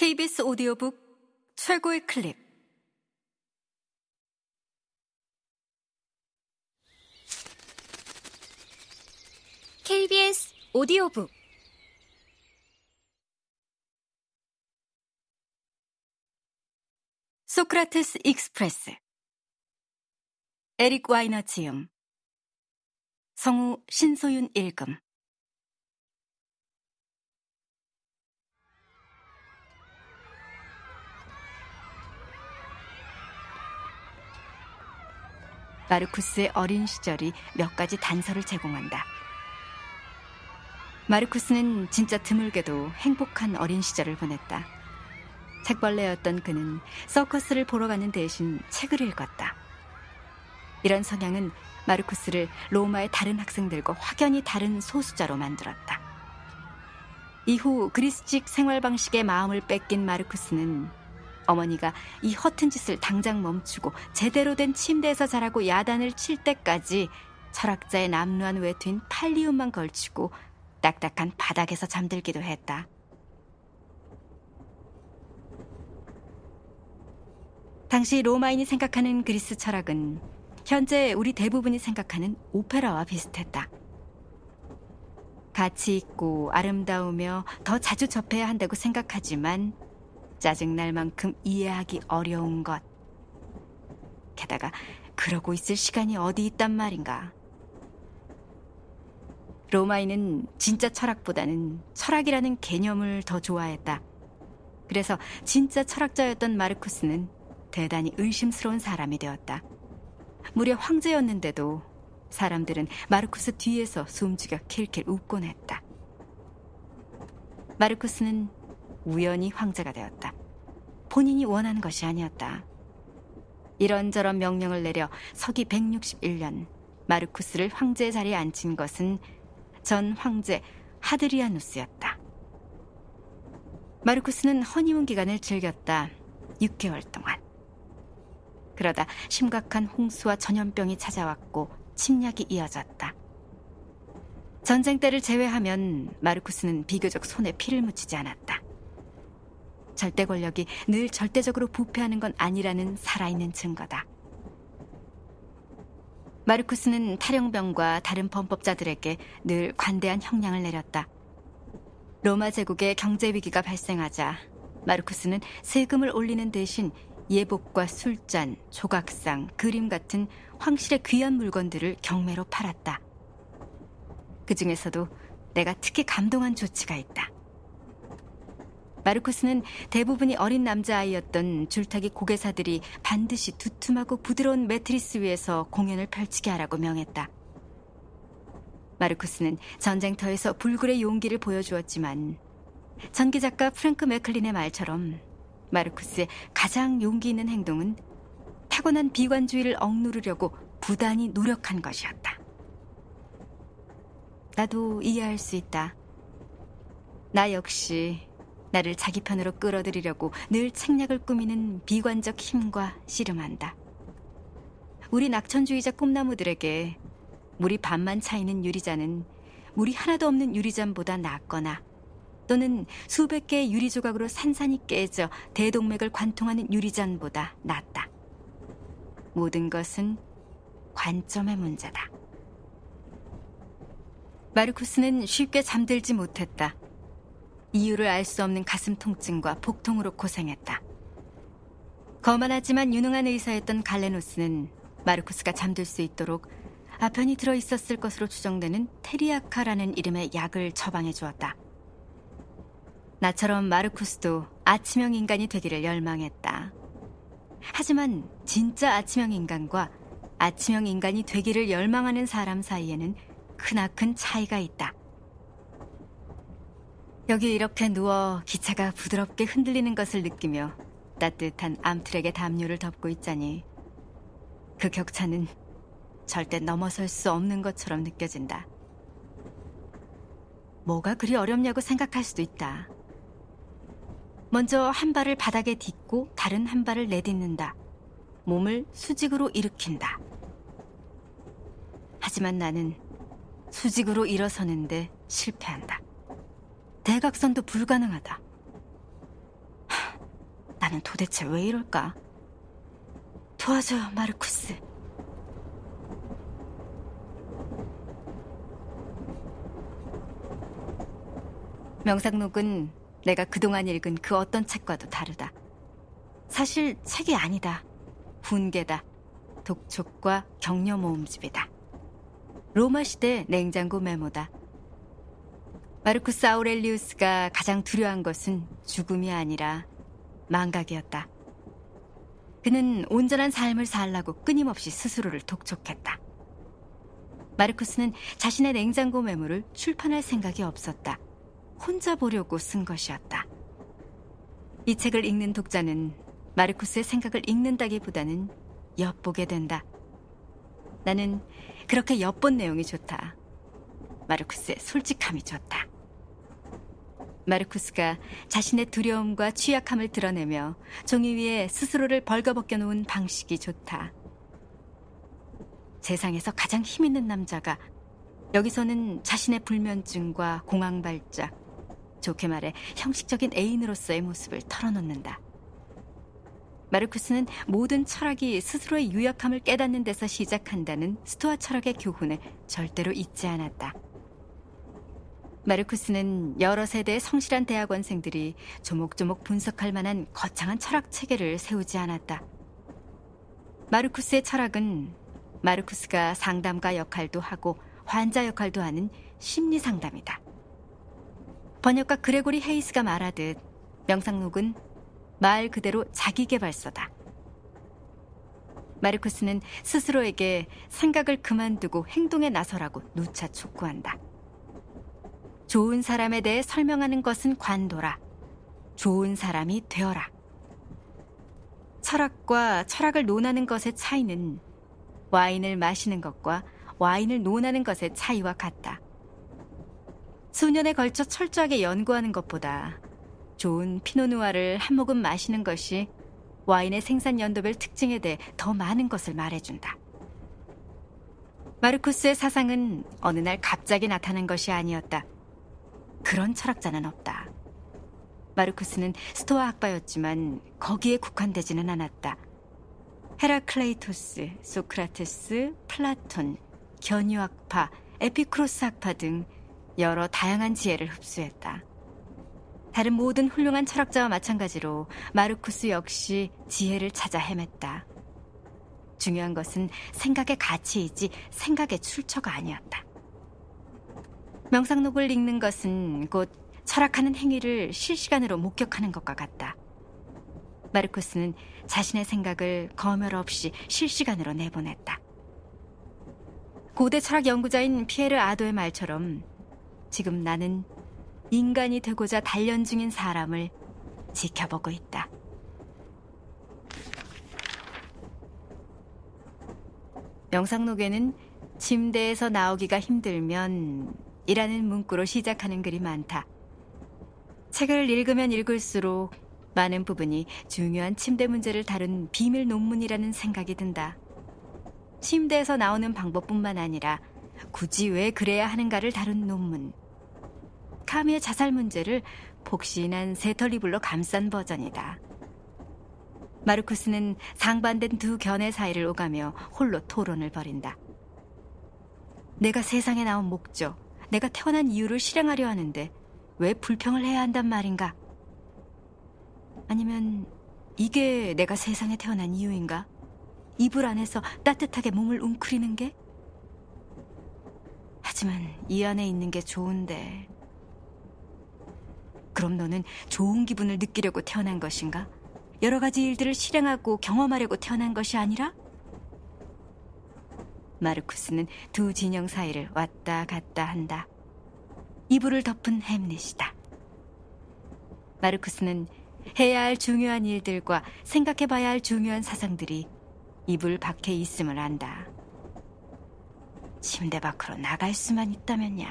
KBS 오디오북 최고의 클립. KBS 오디오북. 소크라테스 익스프레스. 에릭 와이너 지음 성우 신소윤 읽음 마르쿠스의 어린 시절이 몇 가지 단서를 제공한다. 마르쿠스는 진짜 드물게도 행복한 어린 시절을 보냈다. 책벌레였던 그는 서커스를 보러 가는 대신 책을 읽었다. 이런 성향은 마르쿠스를 로마의 다른 학생들과 확연히 다른 소수자로 만들었다. 이후 그리스식 생활 방식의 마음을 뺏긴 마르쿠스는 어머니가 이 허튼 짓을 당장 멈추고 제대로 된 침대에서 자라고 야단을 칠 때까지 철학자의 남루한 외투인 팔리움만 걸치고 딱딱한 바닥에서 잠들기도 했다. 당시 로마인이 생각하는 그리스 철학은 현재 우리 대부분이 생각하는 오페라와 비슷했다. 가치 있고 아름다우며 더 자주 접해야 한다고 생각하지만 짜증날 만큼 이해하기 어려운 것. 게다가 그러고 있을 시간이 어디 있단 말인가. 로마인은 진짜 철학보다는 철학이라는 개념을 더 좋아했다. 그래서 진짜 철학자였던 마르쿠스는 대단히 의심스러운 사람이 되었다. 무려 황제였는데도 사람들은 마르쿠스 뒤에서 숨죽여 킬킬 웃곤 했다. 마르쿠스는 우연히 황제가 되었다. 본인이 원하는 것이 아니었다. 이런저런 명령을 내려 서기 161년 마르쿠스를 황제 자리에 앉힌 것은 전 황제 하드리아누스였다. 마르쿠스는 허니문 기간을 즐겼다. 6개월 동안. 그러다 심각한 홍수와 전염병이 찾아왔고 침략이 이어졌다. 전쟁 때를 제외하면 마르쿠스는 비교적 손에 피를 묻히지 않았다. 절대 권력이 늘 절대적으로 부패하는 건 아니라는 살아있는 증거다. 마르쿠스는 탈영병과 다른 범법자들에게 늘 관대한 형량을 내렸다. 로마 제국의 경제 위기가 발생하자 마르쿠스는 세금을 올리는 대신 예복과 술잔, 조각상, 그림 같은 황실의 귀한 물건들을 경매로 팔았다. 그 중에서도 내가 특히 감동한 조치가 있다. 마르쿠스는 대부분이 어린 남자아이였던 줄타기 고개사들이 반드시 두툼하고 부드러운 매트리스 위에서 공연을 펼치게 하라고 명했다. 마르쿠스는 전쟁터에서 불굴의 용기를 보여주었지만 전기 작가 프랭크 맥클린의 말처럼 마르쿠스의 가장 용기 있는 행동은 타고난 비관주의를 억누르려고 부단히 노력한 것이었다. 나도 이해할 수 있다. 나 역시 나를 자기 편으로 끌어들이려고 늘 책략을 꾸미는 비관적 힘과 씨름한다. 우리 낙천주의자 꿈나무들에게 물이 반만 차이는 유리잔은 물이 하나도 없는 유리잔보다 낫거나 또는 수백 개의 유리 조각으로 산산이 깨져 대동맥을 관통하는 유리잔보다 낫다. 모든 것은 관점의 문제다. 마르쿠스는 쉽게 잠들지 못했다. 이유를 알 수 없는 가슴 통증과 복통으로 고생했다. 거만하지만 유능한 의사였던 갈레노스는 마르쿠스가 잠들 수 있도록 아편이 들어 있었을 것으로 추정되는 테리아카라는 이름의 약을 처방해 주었다. 나처럼 마르쿠스도 아침형 인간이 되기를 열망했다. 하지만 진짜 아침형 인간과 아침형 인간이 되기를 열망하는 사람 사이에는 크나큰 차이가 있다. 여기 이렇게 누워 기차가 부드럽게 흔들리는 것을 느끼며 따뜻한 암트랙의 담요를 덮고 있자니 그 격차는 절대 넘어설 수 없는 것처럼 느껴진다. 뭐가 그리 어렵냐고 생각할 수도 있다. 먼저 한 발을 바닥에 딛고 다른 한 발을 내딛는다. 몸을 수직으로 일으킨다. 하지만 나는 수직으로 일어서는데 실패한다. 대각선도 불가능하다. 나는 도대체 왜 이럴까? 도와줘요, 마르쿠스. 명상록은 내가 그동안 읽은 그 어떤 책과도 다르다. 사실 책이 아니다. 훈계다. 독촉과 격려 모음집이다. 로마 시대 냉장고 메모다. 마르쿠스 아우렐리우스가 가장 두려워한 것은 죽음이 아니라 망각이었다. 그는 온전한 삶을 살라고 끊임없이 스스로를 독촉했다. 마르쿠스는 자신의 냉장고 메모를 출판할 생각이 없었다. 혼자 보려고 쓴 것이었다. 이 책을 읽는 독자는 마르쿠스의 생각을 읽는다기보다는 엿보게 된다. 나는 그렇게 엿본 내용이 좋다. 마르쿠스의 솔직함이 좋다. 마르쿠스가 자신의 두려움과 취약함을 드러내며 종이 위에 스스로를 벌거벗겨 놓은 방식이 좋다. 세상에서 가장 힘 있는 남자가 여기서는 자신의 불면증과 공황 발작, 좋게 말해 형식적인 애인으로서의 모습을 털어놓는다. 마르쿠스는 모든 철학이 스스로의 유약함을 깨닫는 데서 시작한다는 스토아 철학의 교훈을 절대로 잊지 않았다. 마르쿠스는 여러 세대의 성실한 대학원생들이 조목조목 분석할 만한 거창한 철학 체계를 세우지 않았다. 마르쿠스의 철학은 마르쿠스가 상담가 역할도 하고 환자 역할도 하는 심리 상담이다. 번역가 그레고리 헤이스가 말하듯 명상록은 말 그대로 자기 개발서다. 마르쿠스는 스스로에게 생각을 그만두고 행동에 나서라고 누차 촉구한다. 좋은 사람에 대해 설명하는 것은 관도라. 좋은 사람이 되어라. 철학과 철학을 논하는 것의 차이는 와인을 마시는 것과 와인을 논하는 것의 차이와 같다. 수년에 걸쳐 철저하게 연구하는 것보다 좋은 피노누아를 한 모금 마시는 것이 와인의 생산 연도별 특징에 대해 더 많은 것을 말해준다. 마르쿠스의 사상은 어느 날 갑자기 나타난 것이 아니었다. 그런 철학자는 없다. 마르쿠스는 스토아 학파였지만 거기에 국한되지는 않았다. 헤라클레이토스, 소크라테스, 플라톤, 견유 학파, 에피쿠로스 학파 등 여러 다양한 지혜를 흡수했다. 다른 모든 훌륭한 철학자와 마찬가지로 마르쿠스 역시 지혜를 찾아 헤맸다. 중요한 것은 생각의 가치이지 생각의 출처가 아니었다. 명상록을 읽는 것은 곧 철학하는 행위를 실시간으로 목격하는 것과 같다. 마르쿠스는 자신의 생각을 검열 없이 실시간으로 내보냈다. 고대 철학 연구자인 피에르 아도의 말처럼 지금 나는 인간이 되고자 단련 중인 사람을 지켜보고 있다. 명상록에는 침대에서 나오기가 힘들면 이라는 문구로 시작하는 글이 많다. 책을 읽으면 읽을수록 많은 부분이 중요한 침대 문제를 다룬 비밀 논문이라는 생각이 든다. 침대에서 나오는 방법뿐만 아니라 굳이 왜 그래야 하는가를 다룬 논문. 카미의 자살 문제를 폭신한 새털이불로 감싼 버전이다. 마르쿠스는 상반된 두 견해 사이를 오가며 홀로 토론을 벌인다. 내가 세상에 나온 목적, 내가 태어난 이유를 실행하려 하는데 왜 불평을 해야 한단 말인가? 아니면 이게 내가 세상에 태어난 이유인가? 이불 안에서 따뜻하게 몸을 웅크리는 게? 하지만 이 안에 있는 게 좋은데. 그럼 너는 좋은 기분을 느끼려고 태어난 것인가? 여러 가지 일들을 실행하고 경험하려고 태어난 것이 아니라? 마르쿠스는 두 진영 사이를 왔다 갔다 한다. 이불을 덮은 햄릿이다. 마르쿠스는 해야 할 중요한 일들과 생각해봐야 할 중요한 사상들이 이불 밖에 있음을 안다. 침대 밖으로 나갈 수만 있다면야.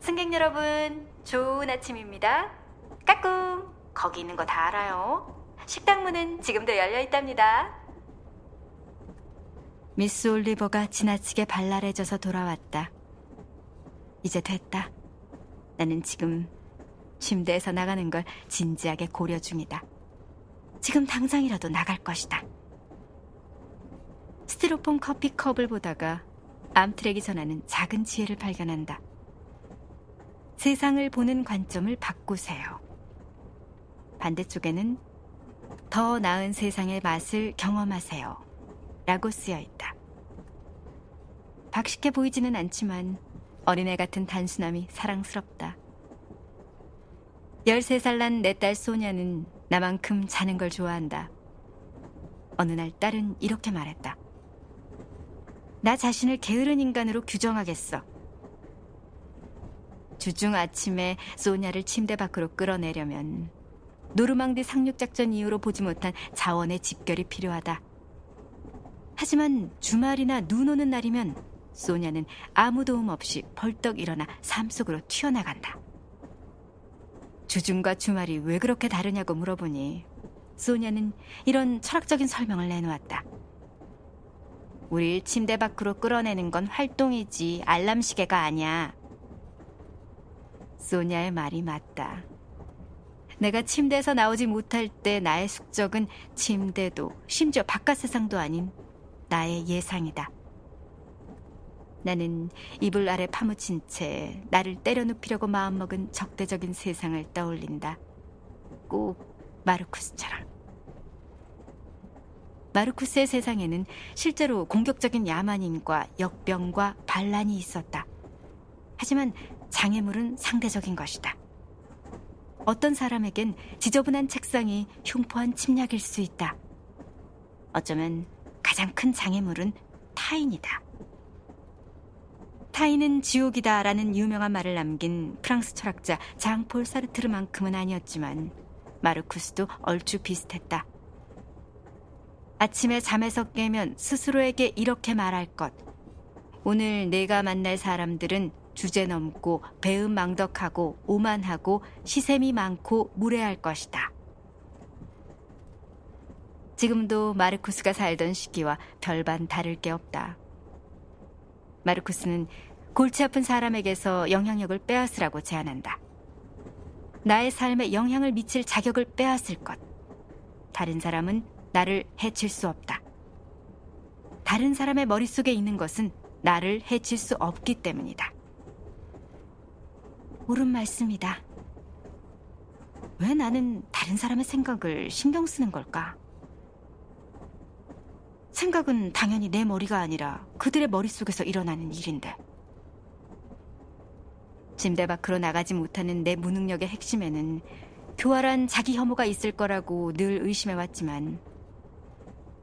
승객 여러분, 좋은 아침입니다. 까꿍! 거기 있는 거 다 알아요. 식당 문은 지금도 열려 있답니다. 미스 올리버가 지나치게 발랄해져서 돌아왔다. 이제 됐다. 나는 지금 침대에서 나가는 걸 진지하게 고려 중이다. 지금 당장이라도 나갈 것이다. 스티로폼 커피 컵을 보다가 암트랙이 전하는 작은 지혜를 발견한다. 세상을 보는 관점을 바꾸세요. 반대쪽에는 더 나은 세상의 맛을 경험하세요. 라고 쓰여 있다. 박식해 보이지는 않지만 어린애 같은 단순함이 사랑스럽다. 13살 난 내 딸 소냐는 나만큼 자는 걸 좋아한다. 어느 날 딸은 이렇게 말했다. 나 자신을 게으른 인간으로 규정하겠어. 주중 아침에 소냐를 침대 밖으로 끌어내려면 노르망디 상륙작전 이후로 보지 못한 자원의 집결이 필요하다. 하지만 주말이나 눈 오는 날이면 소냐는 아무 도움 없이 벌떡 일어나 삶 속으로 튀어나간다. 주중과 주말이 왜 그렇게 다르냐고 물어보니 소냐는 이런 철학적인 설명을 내놓았다. 우리 침대 밖으로 끌어내는 건 활동이지 알람 시계가 아니야. 소냐의 말이 맞다. 내가 침대에서 나오지 못할 때 나의 숙적은 침대도 심지어 바깥 세상도 아닌 나의 예상이다. 나는 이불 아래 파묻힌 채 나를 때려눕히려고 마음먹은 적대적인 세상을 떠올린다. 꼭 마르쿠스처럼. 마르쿠스의 세상에는 실제로 공격적인 야만인과 역병과 반란이 있었다. 하지만 장애물은 상대적인 것이다. 어떤 사람에겐 지저분한 책상이 흉포한 침략일 수 있다. 어쩌면 가장 큰 장애물은 타인이다. 타인은 지옥이다라는 유명한 말을 남긴 프랑스 철학자 장폴 사르트르만큼은 아니었지만 마르쿠스도 얼추 비슷했다. 아침에 잠에서 깨면 스스로에게 이렇게 말할 것. 오늘 내가 만날 사람들은 주제 넘고 배은망덕하고 오만하고 시샘이 많고 무례할 것이다. 지금도 마르쿠스가 살던 시기와 별반 다를 게 없다. 마르쿠스는 골치 아픈 사람에게서 영향력을 빼앗으라고 제안한다. 나의 삶에 영향을 미칠 자격을 빼앗을 것. 다른 사람은 나를 해칠 수 없다. 다른 사람의 머릿속에 있는 것은 나를 해칠 수 없기 때문이다. 옳은 말씀이다. 왜 나는 다른 사람의 생각을 신경 쓰는 걸까? 생각은 당연히 내 머리가 아니라 그들의 머릿속에서 일어나는 일인데. 침대 밖으로 나가지 못하는 내 무능력의 핵심에는 교활한 자기 혐오가 있을 거라고 늘 의심해왔지만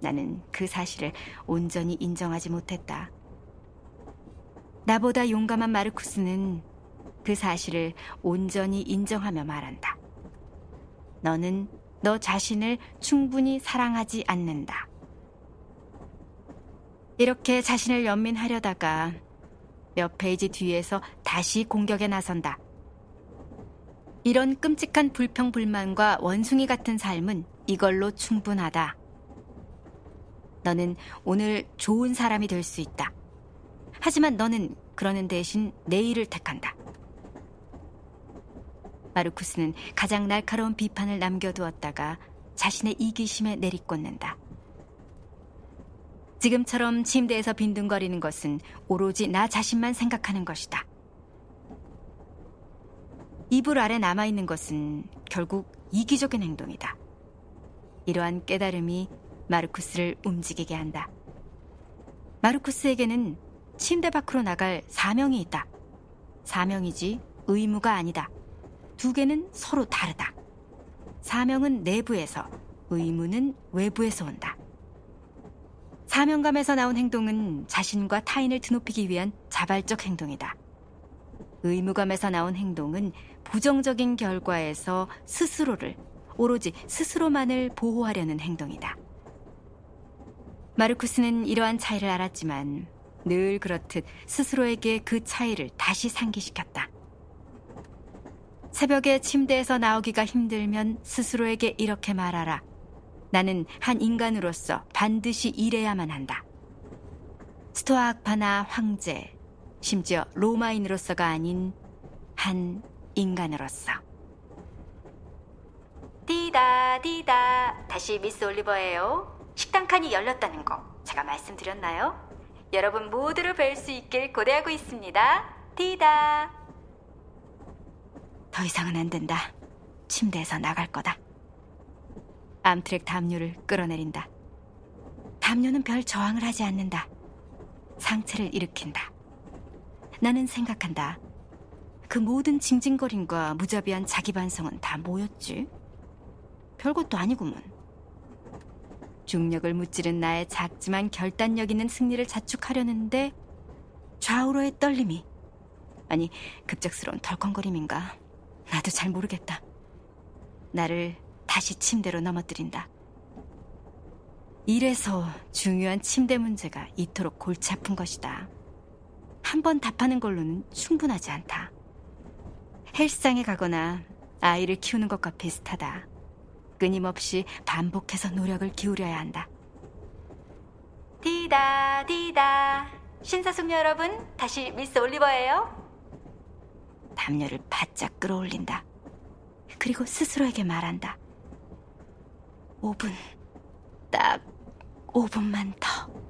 나는 그 사실을 온전히 인정하지 못했다. 나보다 용감한 마르쿠스는 그 사실을 온전히 인정하며 말한다. 너는 너 자신을 충분히 사랑하지 않는다. 이렇게 자신을 연민하려다가 몇 페이지 뒤에서 다시 공격에 나선다. 이런 끔찍한 불평불만과 원숭이 같은 삶은 이걸로 충분하다. 너는 오늘 좋은 사람이 될 수 있다. 하지만 너는 그러는 대신 내일을 택한다. 마르쿠스는 가장 날카로운 비판을 남겨두었다가 자신의 이기심에 내리꽂는다. 지금처럼 침대에서 빈둥거리는 것은 오로지 나 자신만 생각하는 것이다. 이불 아래 남아있는 것은 결국 이기적인 행동이다. 이러한 깨달음이 마르쿠스를 움직이게 한다. 마르쿠스에게는 침대 밖으로 나갈 사명이 있다. 사명이지 의무가 아니다. 두 개는 서로 다르다. 사명은 내부에서, 의무는 외부에서 온다. 사명감에서 나온 행동은 자신과 타인을 드높이기 위한 자발적 행동이다. 의무감에서 나온 행동은 부정적인 결과에서 스스로를, 오로지 스스로만을 보호하려는 행동이다. 마르쿠스는 이러한 차이를 알았지만 늘 그렇듯 스스로에게 그 차이를 다시 상기시켰다. 새벽에 침대에서 나오기가 힘들면 스스로에게 이렇게 말하라. 나는 한 인간으로서 반드시 일해야만 한다. 스토아 악파나 황제, 심지어 로마인으로서가 아닌 한 인간으로서. 디다 디다 다시 미스 올리버예요. 식당 칸이 열렸다는 거 제가 말씀드렸나요? 여러분 모두를 뵐 수 있길 고대하고 있습니다. 디다. 더 이상은 안 된다. 침대에서 나갈 거다. 암트랙 담요를 끌어내린다. 담요는 별 저항을 하지 않는다. 상체를 일으킨다. 나는 생각한다. 그 모든 징징거림과 무자비한 자기 반성은 다 뭐였지? 별것도 아니구먼. 중력을 무찌른 나의 작지만 결단력 있는 승리를 자축하려는데 좌우로의 떨림이 아니 급작스러운 덜컹거림인가 나도 잘 모르겠다. 나를 다시 침대로 넘어뜨린다. 이래서 중요한 침대 문제가 이토록 골치 아픈 것이다. 한 번 답하는 걸로는 충분하지 않다. 헬스장에 가거나 아이를 키우는 것과 비슷하다. 끊임없이 반복해서 노력을 기울여야 한다. 디다, 디다. 신사숙녀 여러분, 다시 미스 올리버예요. 담요를 바짝 끌어올린다. 그리고 스스로에게 말한다. 5분, 딱 5분만 더.